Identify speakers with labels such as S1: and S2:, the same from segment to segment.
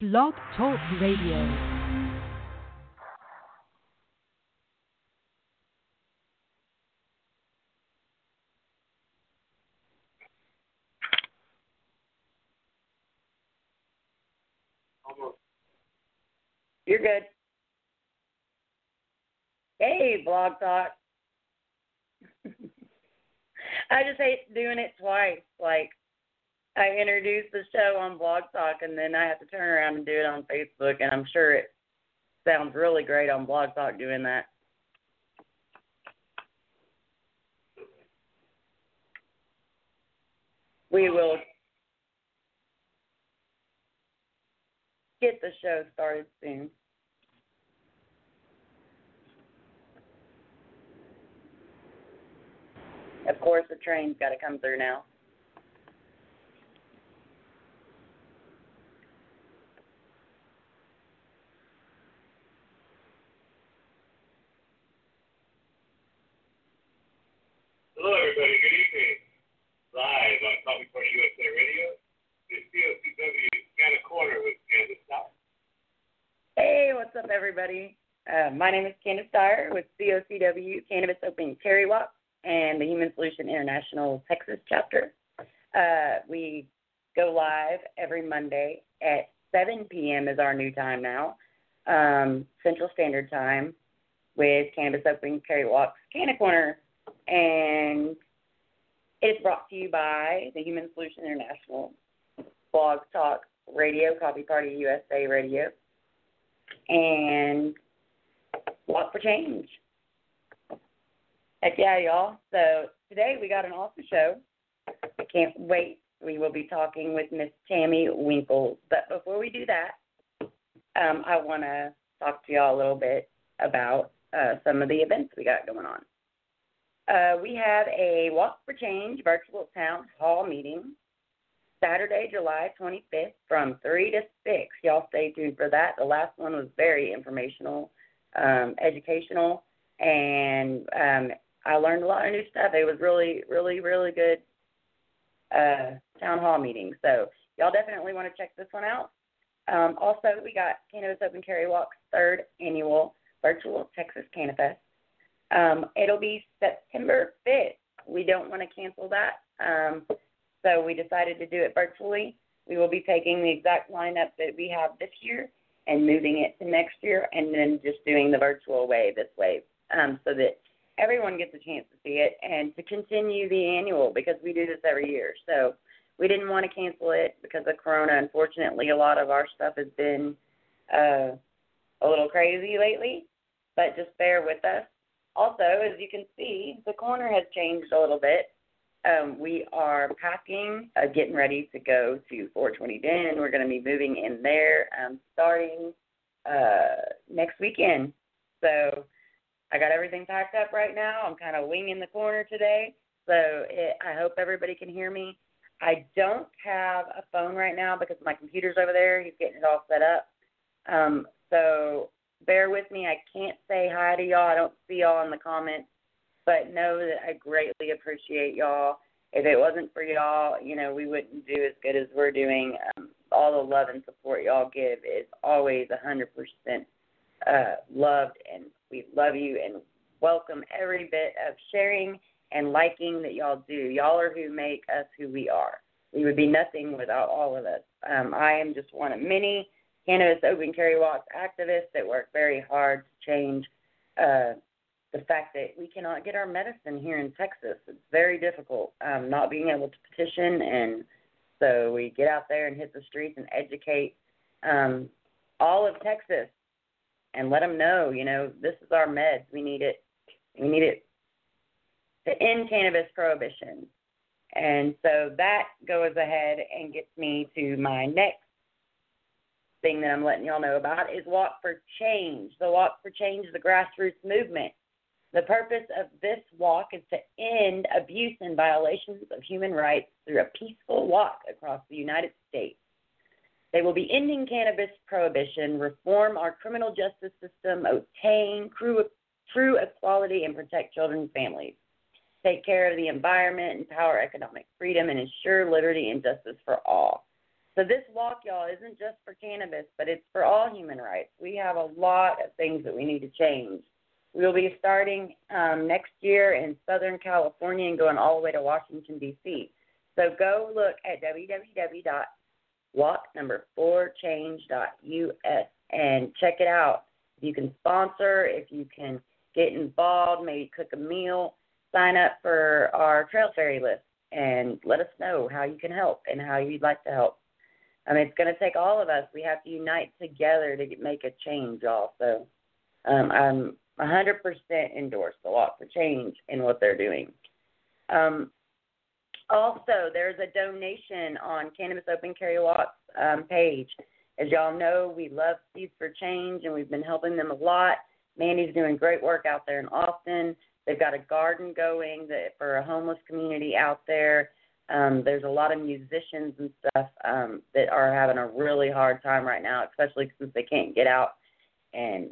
S1: Blog Talk Radio.
S2: You're good. Hey, Blog Talk. I just hate doing it twice. Like, I introduce the show on Blog Talk and then I have to turn around and do it on Facebook, and I'm sure it sounds really great on Blog Talk doing that. We will get the show started soon. Of course, the train's got to come through now.
S3: Hello, everybody. Good evening. Live on Coffee Party USA Radio. This is COCW Canna Corner with Candis Dyer.
S2: Hey, what's up, everybody? Uh, my name is Candis Dyer with COCW Cannabis Open Carry Walk and the Human Solution International Texas chapter. Uh, we go live every Monday at 7 p.m. is our new time now, um, Central Standard Time, with Cannabis Open Carry Walks Canna Corner, and it's brought to you by the Human Solution International Blog Talk Radio, Coffee Party USA Radio, and Walk for Change. Heck yeah, y'all. So today we got an awesome show. I can't wait. We will be talking with Miss Tammy Winkles. But before we do that, um, I want to talk to y'all a little bit about uh, some of the events we got going on. Uh, we have a Walk for Change virtual town hall meeting Saturday, July 25th from 3 to 6. Y'all stay tuned for that. The last one was very informational, um, educational, and um, I learned a lot of new stuff. It was really, really, really good uh, town hall meeting. So y'all definitely want to check this one out. Um, also, we got Cannabis Open Carry Walk's third annual virtual Texas Cannabis. Um, it'll be September 5th. We don't want to cancel that. Um, so we decided to do it virtually. We will be taking the exact lineup that we have this year and moving it to next year and then just doing the virtual way this way um, so that everyone gets a chance to see it and to continue the annual because we do this every year. So we didn't want to cancel it because of Corona. Unfortunately, a lot of our stuff has been uh, a little crazy lately, but just bear with us. Also, as you can see, the corner has changed a little bit. Um, we are packing, uh, getting ready to go to 420 Den. We're going to be moving in there um, starting uh, next weekend. So I got everything packed up right now. I'm kind of winging the corner today. So it, I hope everybody can hear me. I don't have a phone right now because my computer's over there. He's getting it all set up. Um, so bear with me. I can't say hi to y'all. I don't see y'all in the comments, but know that I greatly appreciate y'all. If it wasn't for y'all, you know, we wouldn't do as good as we're doing. Um, all the love and support y'all give is always a 100% uh, loved, and we love you and welcome every bit of sharing and liking that y'all do. Y'all are who make us who we are. We would be nothing without all of us. Um, I am just one of many cannabis open carry walks activists that work very hard to change uh, the fact that we cannot get our medicine here in Texas. It's very difficult um, not being able to petition, and so we get out there and hit the streets and educate um, all of Texas and let them know, you know, this is our meds. We need it. We need it to end cannabis prohibition. And so that goes ahead and gets me to my next thing that I'm letting y'all know about is Walk for Change. The Walk for Change is a grassroots movement. The purpose of this walk is to end abuse and violations of human rights through a peaceful walk across the United States. They will be ending cannabis prohibition, reform our criminal justice system, obtain true, equality, and protect children and families. Take care of the environment, empower economic freedom, and ensure liberty and justice for all. So this walk, y'all, isn't just for cannabis, but it's for all human rights. We have a lot of things that we need to change. We'll be starting um, next year in Southern California and going all the way to Washington, D.C. So go look at www.walknumber4change.us and check it out. If you can sponsor, if you can get involved, maybe cook a meal, sign up for our Trail Fairy list, and let us know how you can help and how you'd like to help. I mean, it's going to take all of us. We have to unite together to make a change, y'all. So um, I'm 100% endorse the Walk for Change in what they're doing. Um, also, there's a donation on Cannabis Open Carry Walk's um, page. As y'all know, we love Seeds for Change, and we've been helping them a lot. Mandy's doing great work out there in Austin. They've got a garden going that, for a homeless community out there. Um, there's a lot of musicians and stuff um, that are having a really hard time right now, especially since they can't get out and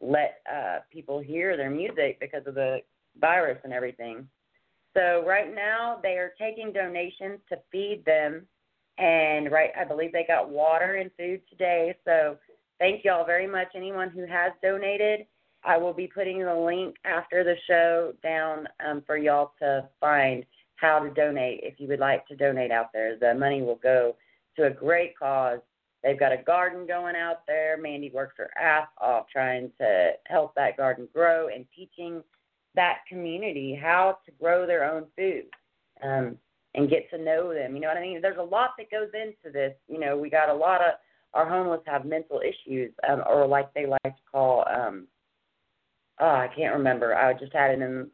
S2: let uh, people hear their music because of the virus and everything. So right now they are taking donations to feed them, and right I believe they got water and food today. So thank y'all very much. Anyone who has donated, I will be putting the link after the show down um, for y'all to find how to donate if you would like to donate out there. The money will go to a great cause. They've got a garden going out there. Mandy works her ass off trying to help that garden grow and teaching that community how to grow their own food um, and get to know them. You know what I mean? There's a lot that goes into this. You know, we got a lot of our homeless have mental issues, um, or like they like to call, um, oh, I can't remember. I just had it in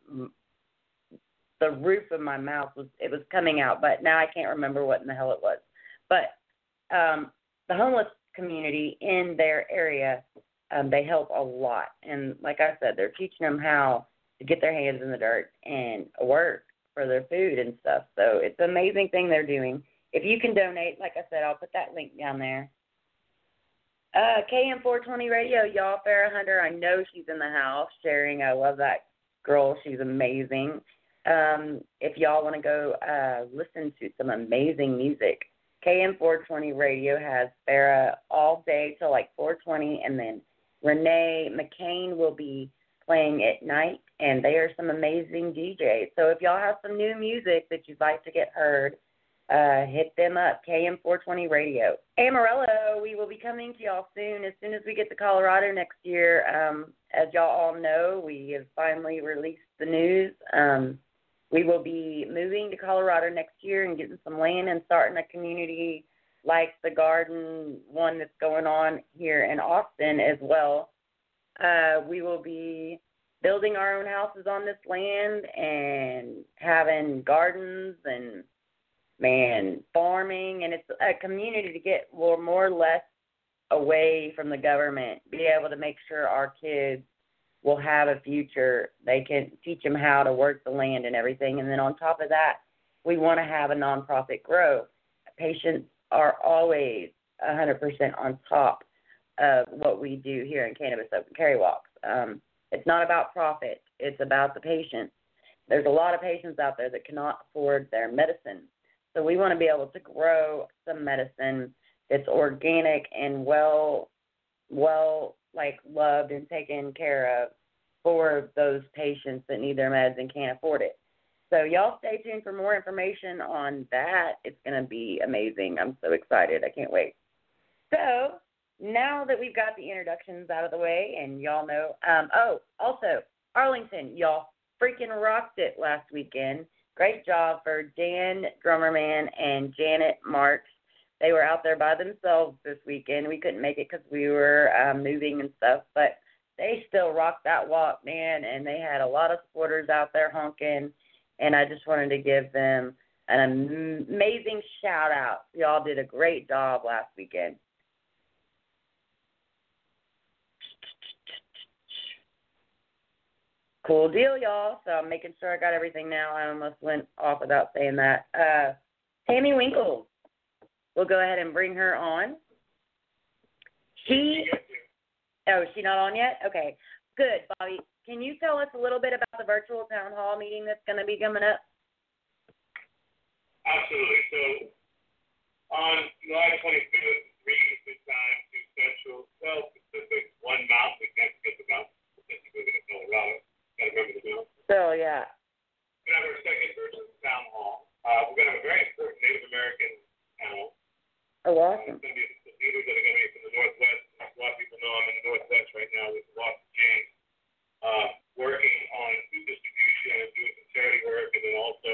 S2: the roof of my mouth was it was coming out, but now I can't remember what in the hell it was. But um, the homeless community in their area, um, they help a lot, and like I said, they're teaching them how to get their hands in the dirt and work for their food and stuff. So it's an amazing thing they're doing. If you can donate, like I said, I'll put that link down there. Uh, KM420 Radio, y'all, Farrah Hunter. I know she's in the house sharing. I love that girl. She's amazing. Um, if y'all want to go uh, listen to some amazing music, KM420 Radio has Farrah all day till like 420, and then Renee McCain will be playing at night, and they are some amazing DJs. So if y'all have some new music that you'd like to get heard, uh, hit them up, KM420 Radio. Amarillo, we will be coming to y'all soon. As soon as we get to Colorado next year, um, as y'all all know, we have finally released the news. Um, we will be moving to Colorado next year and getting some land and starting a community like the garden one that's going on here in Austin as well. Uh, we will be building our own houses on this land and having gardens and man farming and it's a community to get more more or less away from the government be able to make sure our kids will have a future. They can teach them how to work the land and everything. And then on top of that, we want to have a nonprofit grow. Patients are always 100% on top of what we do here in Cannabis Open Carry Walks. Um, it's not about profit, it's about the patient. There's a lot of patients out there that cannot afford their medicine. So we want to be able to grow some medicine that's organic and well well like loved and taken care of for those patients that need their meds and can't afford it. So y'all stay tuned for more information on that. It's going to be amazing. I'm so excited. I can't wait. So now that we've got the introductions out of the way and y'all know, um, oh, also Arlington, y'all freaking rocked it last weekend. Great job for Dan Drummerman and Janet Marks they were out there by themselves this weekend. We couldn't make it because we were um, moving and stuff, but they still rocked that walk, man, and they had a lot of supporters out there honking. And I just wanted to give them an amazing shout out. Y'all did a great job last weekend. Cool deal, y'all. So I'm making sure I got everything now. I almost went off without saying that. Uh, Tammy Winkles We'll go ahead and bring her on. She. Oh, is she not on yet? Okay. Good, Bobby. Can you tell us a little bit about the virtual town hall meeting that's going to be coming up?
S3: Absolutely. So on July 25th, 3 Eastern Time, 2 Central, 12 Pacific, 1 Mountain. Forget the mountain. Since we in Colorado. Got to remember the mountain.
S2: So, yeah.
S3: We're going to have our second virtual town hall. Uh, we're going to have a very important Native American panel.
S2: Oh, awesome.
S3: it's going to be the leaders that are going to be from the Northwest. A lot of people know I'm in the Northwest right now with the Lost James, uh, working on food distribution and doing some charity work, and then also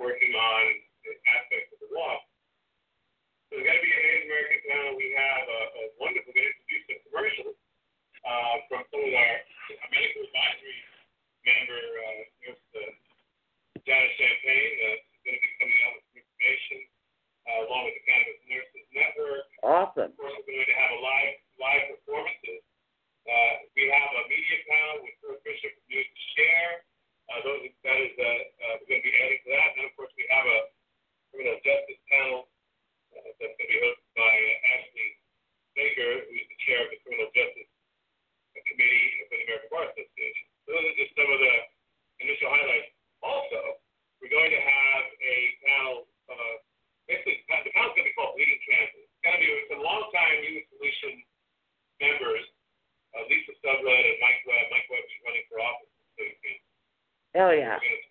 S3: working on the aspects of the walk. So there's going to be a Native American panel. We have a, a wonderful, we're going to introduce some commercials uh, from some of our, our medical advisory member, uh, Nurse uh, Janet Champagne, uh, is going to be coming out with some information uh, along with the Cannabis Nurses Network.
S2: Awesome.
S3: Of course, we're going to have a live live performances. Uh, we have a media panel with Kurt Fisher from News to Share. Uh, those that is uh, uh, we're going to be adding to that. And then of course we have a criminal justice panel uh, that's going to be hosted by uh, Ashley Baker, who is the chair of the Criminal Justice Committee for the American Bar Association. So those are just some of the initial highlights. Also, we're going to have a panel. Uh, basically, the panel's going to be called Leading Kansas. It's going to be with some longtime Youth Solution members, uh, Lisa Sublett and Mike Webb. Mike Webb is running for office in the city of Kansas.
S2: Hell yeah.
S3: We're going to,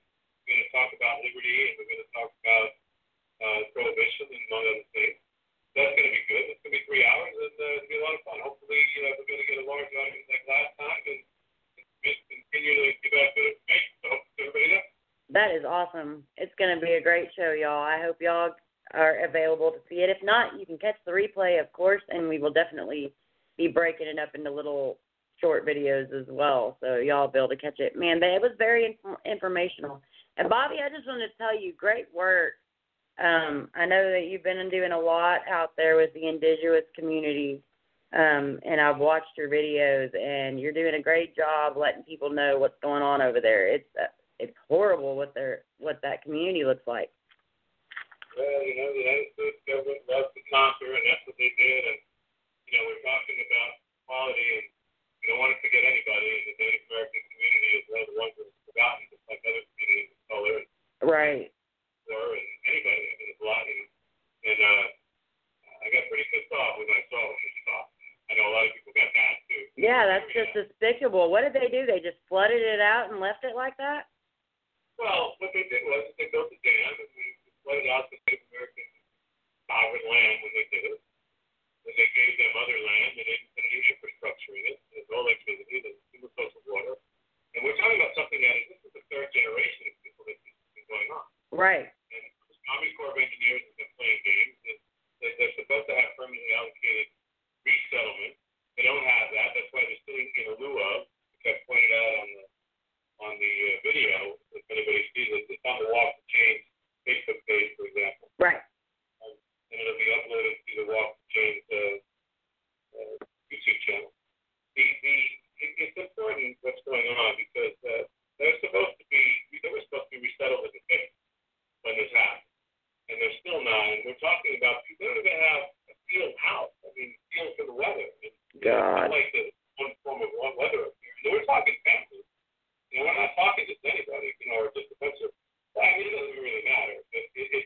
S3: we're to talk about liberty and we're going to talk about uh, prohibition and among other things. That's going to be good. It's going to be three hours and uh, to be a lot of fun. Hopefully, uh, we're going to get a large audience like last time and, and continue to give out good information. So, everybody there.
S2: That is awesome. It's going to be a great show, y'all. I hope y'all are available to see it. If not, you can catch the replay, of course, and we will definitely be breaking it up into little short videos as well, so y'all will be able to catch it. Man, but it was very inf- informational. And Bobby, I just wanted to tell you, great work. Um, I know that you've been doing a lot out there with the indigenous communities, um, and I've watched your videos, and you're doing a great job letting people know what's going on over there. It's uh, it's horrible what their what that community looks like.
S3: Well, you know, the United States government loves to conquer, and that's what they did. And, you know, we're talking about equality, and we don't want to forget anybody. And the Native American community is one of the ones that's forgotten, like other communities of color
S2: Right.
S3: and anybody. I mean, it's lot. And, and uh, I got pretty pissed off when I saw what you saw. I know a lot of people got mad, too.
S2: Yeah, that's just despicable. What did they do? They just flooded it out and left it like that?
S3: Well, what they did was they built a dam, and we flooded out the Native American sovereign land when they did it. Then they gave them other land, and they didn't put any infrastructure in it. There's no electricity, there's single source of water. And we're talking about something that is, this is the third generation of people that this has been going on.
S2: Right.
S3: And the Army Corps of Engineers has been playing games. And they, they're supposed to have permanently allocated resettlement. They don't have that. That's why they're sitting in a lieu of, which I pointed out on the on the uh, video. If anybody sees it, it's on the Walk the Change Facebook page, for example,
S2: Right.
S3: and it'll be uploaded to the Walk the Change uh, uh, YouTube channel. The the it, it's important what's going on because uh, they're supposed to be they were supposed to be resettled in the face when this happened, and they're still not. And we're talking about people don't even have a field house. I mean, field for the weather. And,
S2: God.
S3: Like the one form of wa- weather up here. And we're talking families. You know, we're not talking just anybody. You know, or just a bunch of. Well, I mean, it doesn't really matter. It, it, it,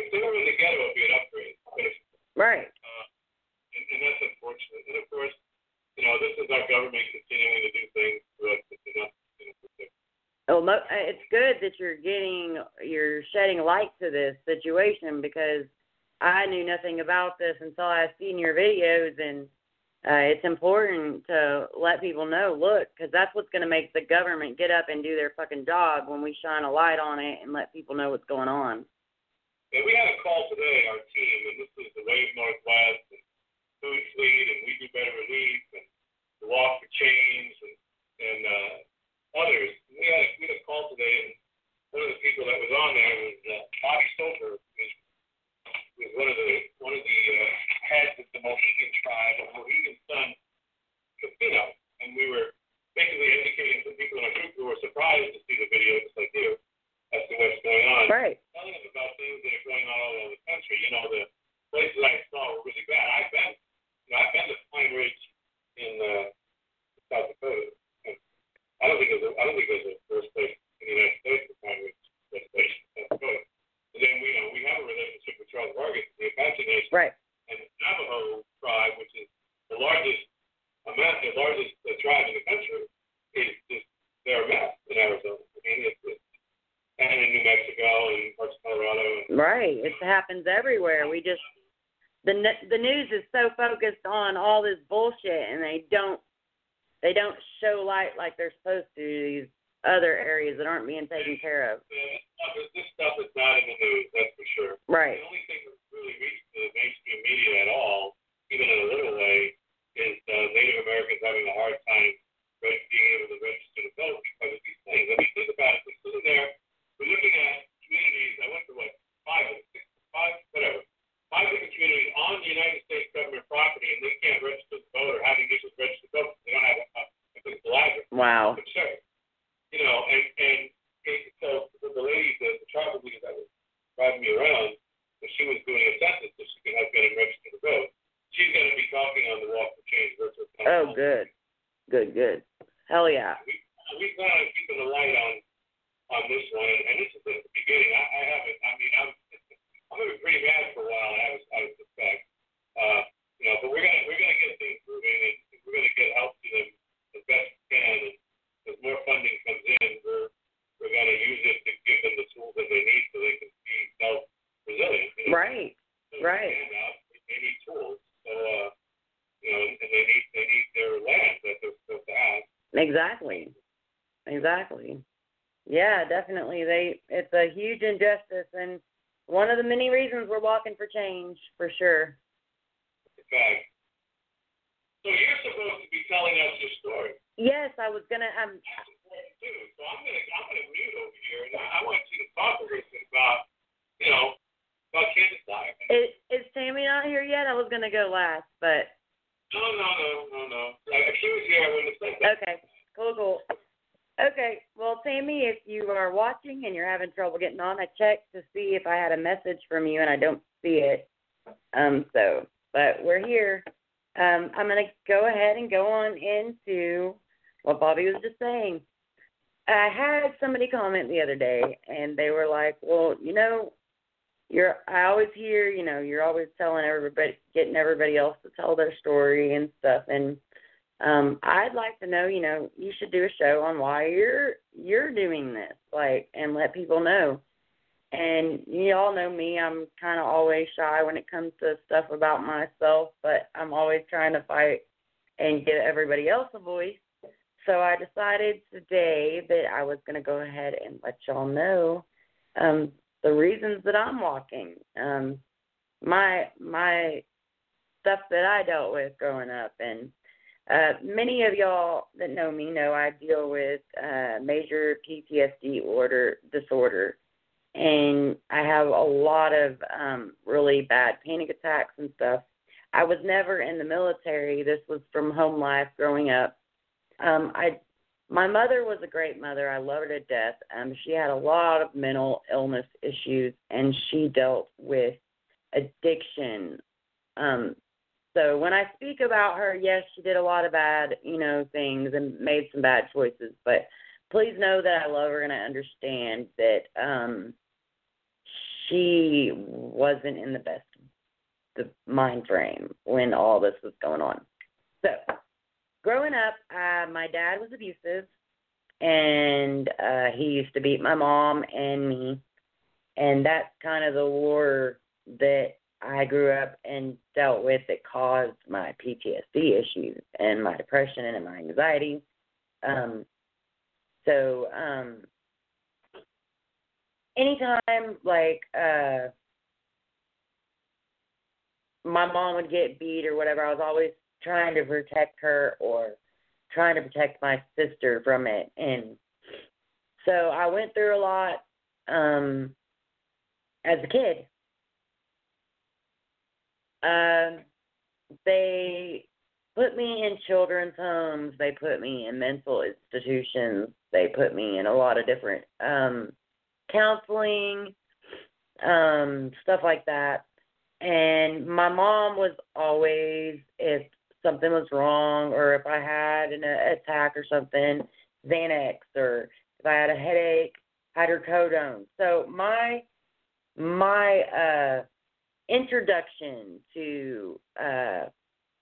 S3: if they were in the ghetto, it'd be an upgrade. basically.
S2: Right.
S3: Uh, and, and that's unfortunate. And of course, you know, this is our government continuing to do things to us that they're not you know, protect.
S2: Well, mo- it's good that you're getting, you're shedding light to this situation because I knew nothing about this until I seen your videos, and uh, it's important to let people know. Look, because that's what's going to make the government get up and do their fucking job when we shine a light on it and let people know what's going on.
S3: And we had a call today, our team, and this is the Wave Northwest and Food Fleet and We Do Better Relief and the Walk for Change and, and uh, others. We had, we had a call today, and one of the people that was on there was uh, Bobby Stoker, who's was one of the one of the uh, heads of the Mohegan tribe, of Mohegan Sun Casino, and we were basically educating some people in our group who were
S2: right. It happens everywhere. We just the the news is so focused on all this bullshit, and they don't they don't show light like they're supposed to these other areas that aren't being taken care of.
S3: Uh, this stuff is not in the news, that's for sure.
S2: Right.
S3: The only thing that really reached the mainstream media at all, even in a little way, is uh, Native Americans having a hard time reg- being able to register to vote because of these things. I mean, think about it. We're sitting there, we're looking at communities. I went to what five, six, five, whatever, five different communities on the United States government property, and they can't register to vote or having issues register to vote. because They don't have a, a physical address.
S2: Wow.
S3: But sure. You know, and and it, so the, the lady, the, the tribal leader that was driving me around, when she was doing a census so she could help get him registered to vote. She's going to be talking on the Walk for Change virtual town
S2: Oh,
S3: hall.
S2: good. Good, good. Hell yeah.
S3: We we plan on keeping the light on on this one, and, and this is just the beginning. I, I haven't. I mean, I'm I'm gonna be pretty mad for a while. I would I would suspect. Uh, you know, but we're gonna we're gonna get things moving, and we're gonna get help to them as best we can. And as more funding comes in, we're we're gonna use it to give them the tools that they need so they can be self resilient. You know?
S2: Right.
S3: So
S2: right.
S3: they stand up, They need tools. So uh, you know, and they need they need their land that they're supposed to have.
S2: Exactly. Exactly. Yeah, definitely. They it's a huge injustice and one of the many reasons we're walking for change, for sure.
S3: Fact, so you're supposed to be telling us your story.
S2: Yes, I was gonna um
S3: too. So I'm gonna I'm gonna mute over here, and I, I want you to talk little bit about you know about Kansas Live.
S2: is is Tammy not here yet? I was gonna go last, but
S3: No, no, no, no, no. If she was here, I wouldn't have said that.
S2: okay. Cool, cool. Okay. Well, Tammy, if you are watching and you're having trouble getting on, I checked to see if I had a message from you and I don't see it. Um, so but we're here. Um, I'm gonna go ahead and go on into what Bobby was just saying. I had somebody comment the other day and they were like, Well, you know, you're I always hear, you know, you're always telling everybody getting everybody else to tell their story and stuff and um I'd like to know, you know, you should do a show on why you're you're doing this, like and let people know. And you all know me, I'm kind of always shy when it comes to stuff about myself, but I'm always trying to fight and give everybody else a voice. So I decided today that I was going to go ahead and let y'all know um the reasons that I'm walking. Um my my stuff that I dealt with growing up and uh, many of y'all that know me know I deal with uh, major PTSD order disorder, and I have a lot of um, really bad panic attacks and stuff. I was never in the military. This was from home life growing up. Um, I, my mother was a great mother. I love her to death. Um, she had a lot of mental illness issues, and she dealt with addiction, um, so when I speak about her, yes, she did a lot of bad, you know, things and made some bad choices, but please know that I love her and I understand that um she wasn't in the best the mind frame when all this was going on. So, growing up, uh my dad was abusive and uh he used to beat my mom and me and that's kind of the war that I grew up and dealt with that caused my PTSD issues and my depression and my anxiety. Um, so um, anytime like uh, my mom would get beat or whatever, I was always trying to protect her or trying to protect my sister from it. And so I went through a lot um, as a kid. Um, they put me in children's homes. They put me in mental institutions. They put me in a lot of different um, counseling, um, stuff like that. And my mom was always, if something was wrong or if I had an attack or something, Xanax, or if I had a headache, hydrocodone. So my my uh introduction to uh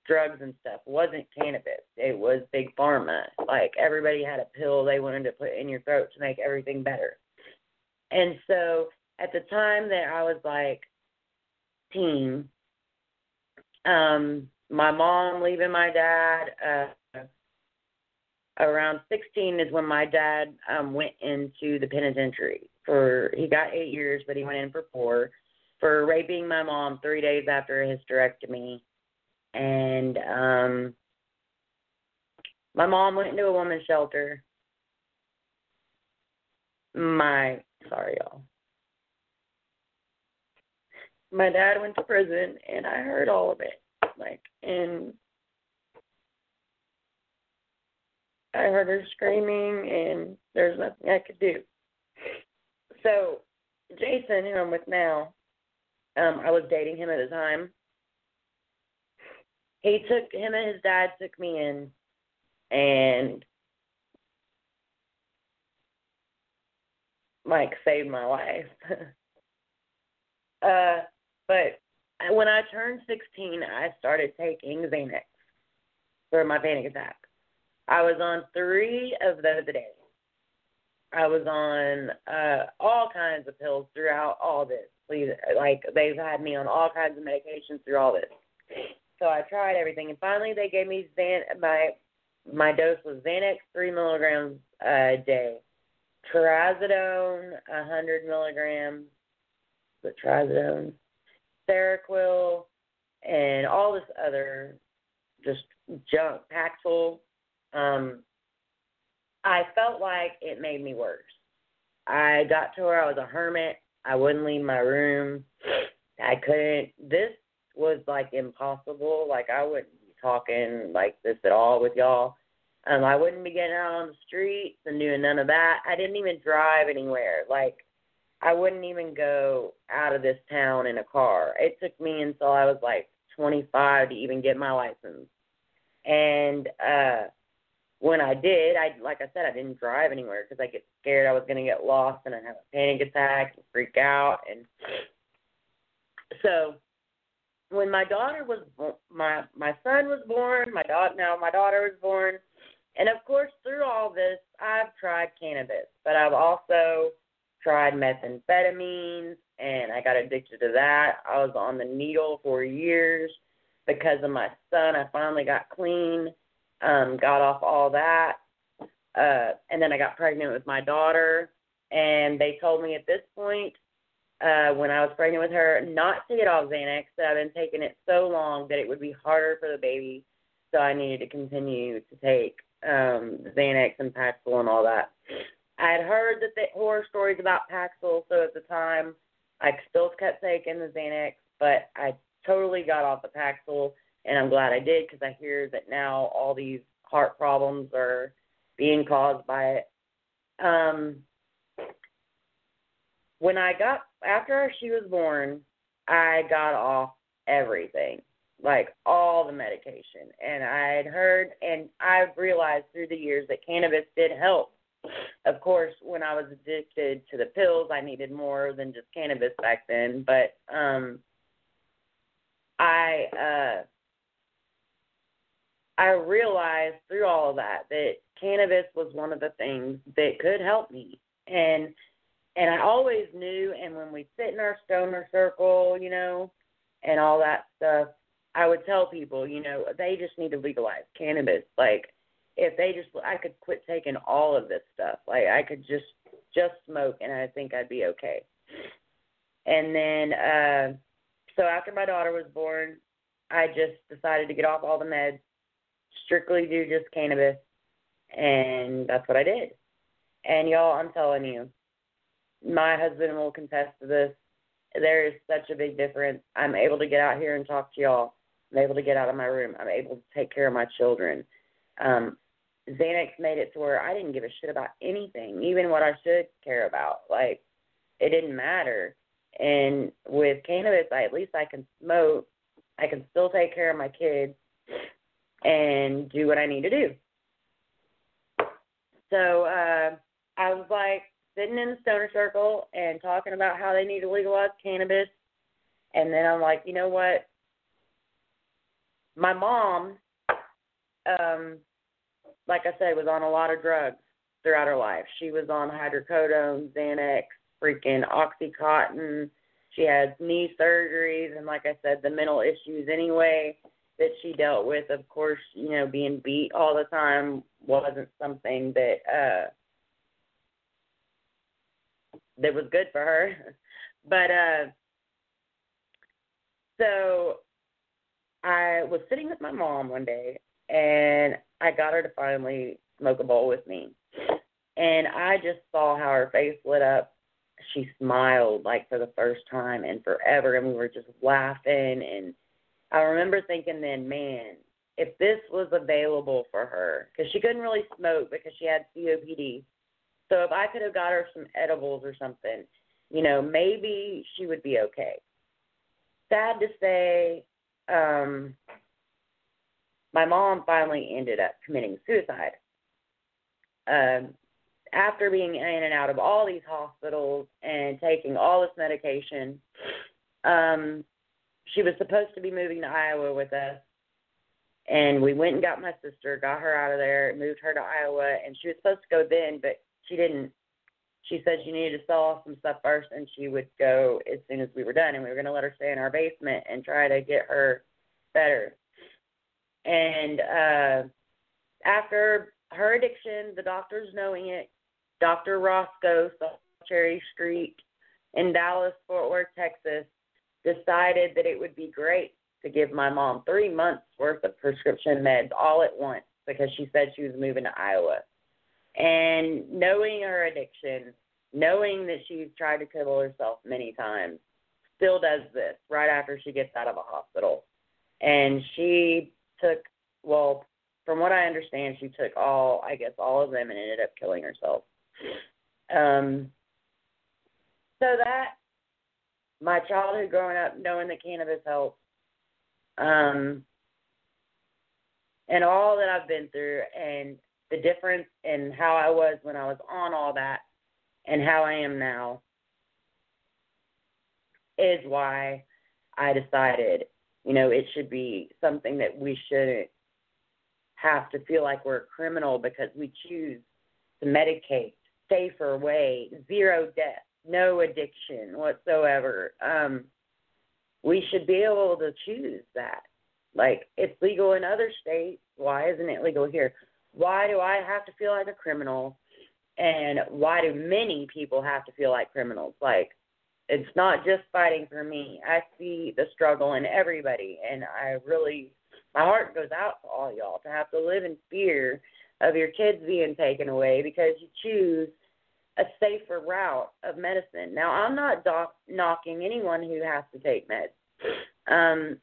S2: drugs and stuff wasn't cannabis. It was big pharma. Like everybody had a pill they wanted to put in your throat to make everything better. And so at the time that I was like teen, um, my mom leaving my dad, uh, around 16 is when my dad um went into the penitentiary for he got 8 years but he went in for 4 for raping my mom 3 days after a hysterectomy. And um my mom went into a woman's shelter. My sorry y'all my dad went to prison and I heard all of it like and I heard her screaming, and there's nothing I could do. So, Jason, who I'm with now, um, I was dating him at the time. He took him and his dad took me in, and Mike saved my life. uh, but when I turned 16, I started taking Xanax for my panic attack. I was on three of those a day. I was on uh all kinds of pills throughout all this. Like they've had me on all kinds of medications through all this. So I tried everything, and finally they gave me Xan. My my dose was Xanax three milligrams a day, trazodone a hundred milligrams, the trazodone, Seroquel, and all this other just junk, Paxil um, I felt like it made me worse. I got to where I was a hermit. I wouldn't leave my room. I couldn't. This was like impossible. Like I wouldn't be talking like this at all with y'all. Um, I wouldn't be getting out on the streets and doing none of that. I didn't even drive anywhere. Like I wouldn't even go out of this town in a car. It took me until I was like 25 to even get my license. And uh when I did, I like I said, I didn't drive anywhere because I get scared I was going to get lost and I'd have a panic attack and freak out. And so when my daughter was my my son was born, my daughter now my daughter was born, and of course through all this I've tried cannabis, but I've also tried methamphetamines and I got addicted to that. I was on the needle for years because of my son. I finally got clean um, got off all that. Uh, and then I got pregnant with my daughter, and they told me at this point, uh, when I was pregnant with her, not to get off Xanax, that I've been taking it so long that it would be harder for the baby, so I needed to continue to take um, Xanax and Paxil and all that. I had heard that the horror stories about Paxil, so at the time I still kept taking the Xanax, but I totally got off the Paxil and I'm glad I did because I hear that now all these heart problems are being caused by it. Um, when I got after she was born, I got off everything, like all the medication, and I had heard and I've realized through the years that cannabis did help. Of course, when I was addicted to the pills, I needed more than just cannabis back then, but um I uh I realized through all of that that cannabis was one of the things that could help me. And and I always knew and when we sit in our stoner circle, you know, and all that stuff, I would tell people, you know, they just need to legalize cannabis. Like if they just I could quit taking all of this stuff. Like I could just just smoke and I think I'd be okay. And then uh so after my daughter was born, I just decided to get off all the meds strictly do just cannabis, and that's what I did. And y'all, I'm telling you, my husband will confess to this. There is such a big difference. I'm able to get out here and talk to y'all. I'm able to get out of my room. I'm able to take care of my children. Um, Xanax made it to where I didn't give a shit about anything, even what I should care about. Like, it didn't matter. And with cannabis, I, at least I can smoke. I can still take care of my kids and do what I need to do. So uh, I was like sitting in the stoner circle and talking about how they need to legalize cannabis. And then I'm like, you know what? My mom, um, like I said, was on a lot of drugs throughout her life. She was on hydrocodone, Xanax, freaking Oxycontin. She had knee surgeries, and like I said, the mental issues anyway that she dealt with. Of course, you know, being beat all the time wasn't something that uh that was good for her. But uh so I was sitting with my mom one day and I got her to finally smoke a bowl with me. And I just saw how her face lit up. She smiled like for the first time in forever and we were just laughing and I remember thinking then, man, if this was available for her, because she couldn't really smoke because she had COPD. So if I could have got her some edibles or something, you know, maybe she would be okay. Sad to say, um, my mom finally ended up committing suicide. Um, after being in and out of all these hospitals and taking all this medication, um, she was supposed to be moving to Iowa with us. And we went and got my sister, got her out of there, moved her to Iowa, and she was supposed to go then, but she didn't. She said she needed to sell off some stuff first, and she would go as soon as we were done, and we were going to let her stay in our basement and try to get her better. And uh, after her addiction, the doctors knowing it, Dr. Roscoe, Cherry Street in Dallas, Fort Worth, Texas, decided that it would be great to give my mom three months worth of prescription meds all at once because she said she was moving to Iowa. And knowing her addiction, knowing that she's tried to kill herself many times, still does this right after she gets out of a hospital. And she took, well, from what I understand, she took all, I guess, all of them and ended up killing herself. Um, so that my childhood growing up knowing that cannabis helps um and all that I've been through and the difference in how I was when I was on all that and how I am now is why I decided, you know, it should be something that we shouldn't have to feel like we're a criminal because we choose to medicate, safer way, zero death no addiction whatsoever. Um, we should be able to choose that. Like it's legal in other states. Why isn't it legal here? Why do I have to feel like a criminal? And why do many people have to feel like criminals? Like it's not just fighting for me. I see the struggle in everybody, and I really, my heart goes out to all y'all to have to live in fear of your kids being taken away because you choose a safer route of medicine. Now, I'm not doc- knocking anyone who has to take meds. Um,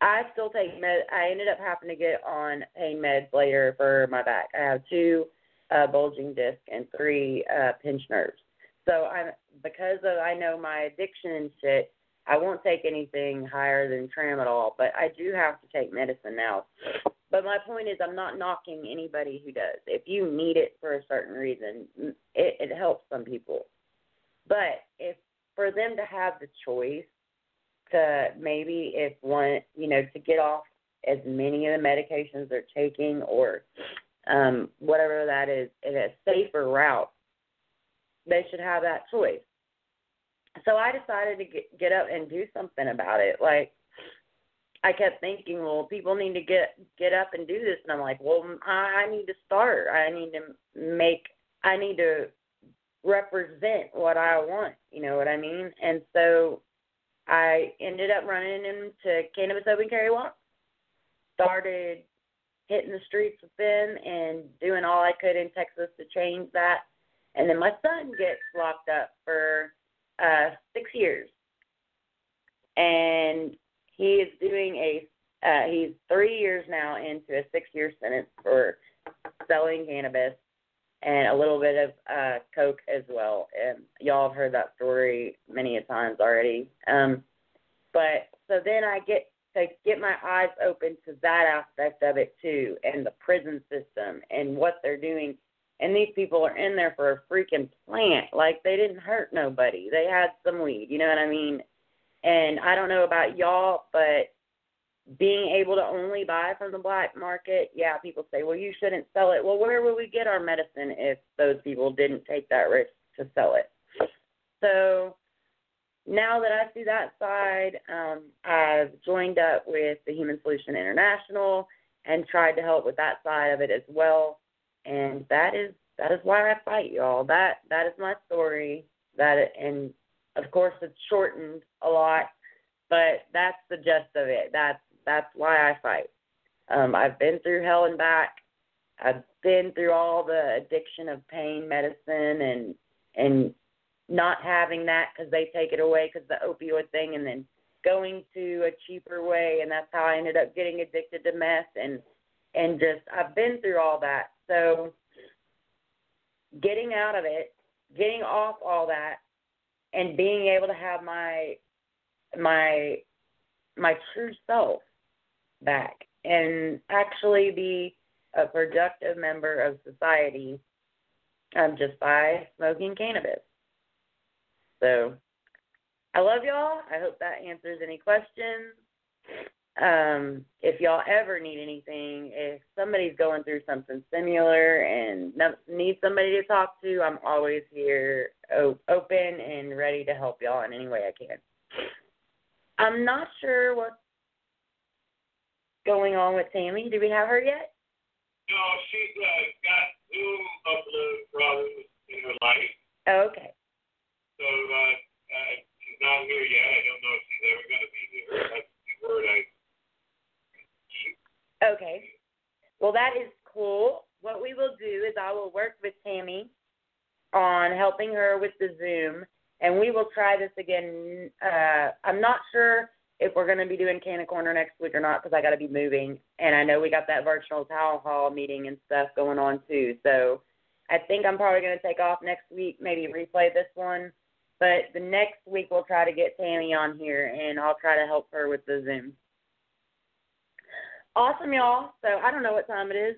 S2: I still take med. I ended up having to get on pain meds later for my back. I have two uh, bulging discs and three uh, pinched nerves. So I'm because of I know my addiction and shit. I won't take anything higher than tramadol, but I do have to take medicine now. But my point is, I'm not knocking anybody who does. If you need it for a certain reason, it, it helps some people. But if for them to have the choice to maybe if one, you know, to get off as many of the medications they're taking or um, whatever that is, in a safer route, they should have that choice. So I decided to get, get up and do something about it. Like I kept thinking, well, people need to get get up and do this, and I'm like, well, I, I need to start. I need to make. I need to represent what I want. You know what I mean? And so I ended up running into Cannabis Open Carry Walk. Started hitting the streets with them and doing all I could in Texas to change that. And then my son gets locked up for uh six years. And he is doing a uh, he's three years now into a six year sentence for selling cannabis and a little bit of uh coke as well. And y'all have heard that story many a times already. Um but so then I get to get my eyes open to that aspect of it too and the prison system and what they're doing. And these people are in there for a freaking plant. Like they didn't hurt nobody. They had some weed, you know what I mean? And I don't know about y'all, but being able to only buy from the black market, yeah, people say, well, you shouldn't sell it. Well, where would we get our medicine if those people didn't take that risk to sell it? So now that I see that side, um, I've joined up with the Human Solution International and tried to help with that side of it as well. And that is that is why I fight, y'all. That that is my story. That and of course it's shortened a lot, but that's the gist of it. That's that's why I fight. Um, I've been through hell and back. I've been through all the addiction of pain medicine and and not having that because they take it away because the opioid thing, and then going to a cheaper way, and that's how I ended up getting addicted to meth and and just I've been through all that. So getting out of it, getting off all that, and being able to have my my my true self back and actually be a productive member of society um, just by smoking cannabis. So I love y'all. I hope that answers any questions. Um, if y'all ever need anything, if somebody's going through something similar and need somebody to talk to, I'm always here, open and ready to help y'all in any way I can. I'm not sure what's going on with Tammy. Do we have her yet?
S3: No, she's uh, got Zoom upload problems in her life.
S2: Oh, okay.
S3: So uh, uh, she's not here yet. I don't know if she's ever going to be here. That's the word I.
S2: Okay. Well, that is cool. What we will do is I will work with Tammy on helping her with the Zoom, and we will try this again. Uh, I'm not sure if we're going to be doing Canna Corner next week or not because I got to be moving, and I know we got that virtual town hall meeting and stuff going on too. So I think I'm probably going to take off next week, maybe replay this one. But the next week we'll try to get Tammy on here, and I'll try to help her with the Zoom. Awesome, y'all. So I don't know what time it is.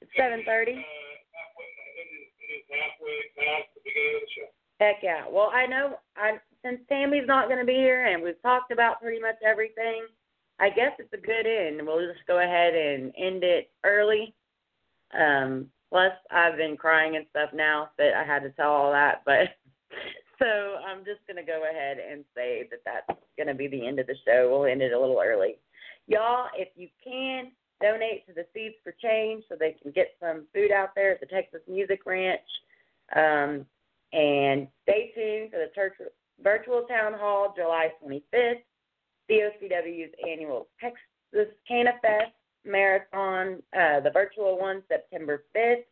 S2: It's seven thirty.
S3: Uh, it is halfway past the beginning of the show.
S2: Heck yeah. Well, I know I since Tammy's not going to be here and we've talked about pretty much everything, I guess it's a good end. We'll just go ahead and end it early. Um, plus, I've been crying and stuff now that I had to tell all that, but so I'm just going to go ahead and say that that's going to be the end of the show. We'll end it a little early. Y'all, if you can, donate to the Seeds for Change so they can get some food out there at the Texas Music Ranch. Um, and stay tuned for the church virtual town hall July 25th, COCW's annual Texas Canna Fest Marathon, uh, the virtual one September 5th.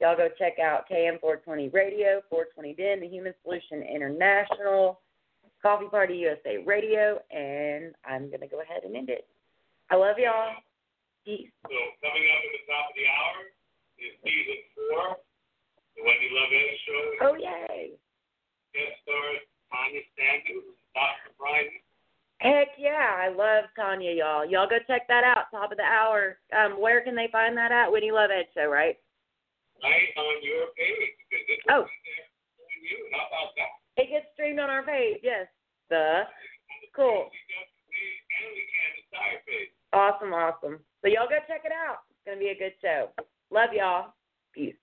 S2: Y'all go check out KM420 Radio, 420 Den, the Human Solution International, Coffee Party USA Radio, and I'm going to go ahead and end it. I love y'all. Peace.
S3: So coming up at the top of the hour is season four, the Wendy Love Show.
S2: Oh, yay.
S3: Guest stars Tanya Sanders, Dr. Brian.
S2: Heck yeah, I love Tanya, y'all. Y'all go check that out. Top of the hour. Um, where can they find that at? Wendy Love Ed Show, right?
S3: Right on your page because it
S2: oh.
S3: you. How about that?
S2: It gets streamed on our page. Yes. The cool. Awesome, awesome. So y'all go check it out. It's gonna be a good show. Love y'all. Peace.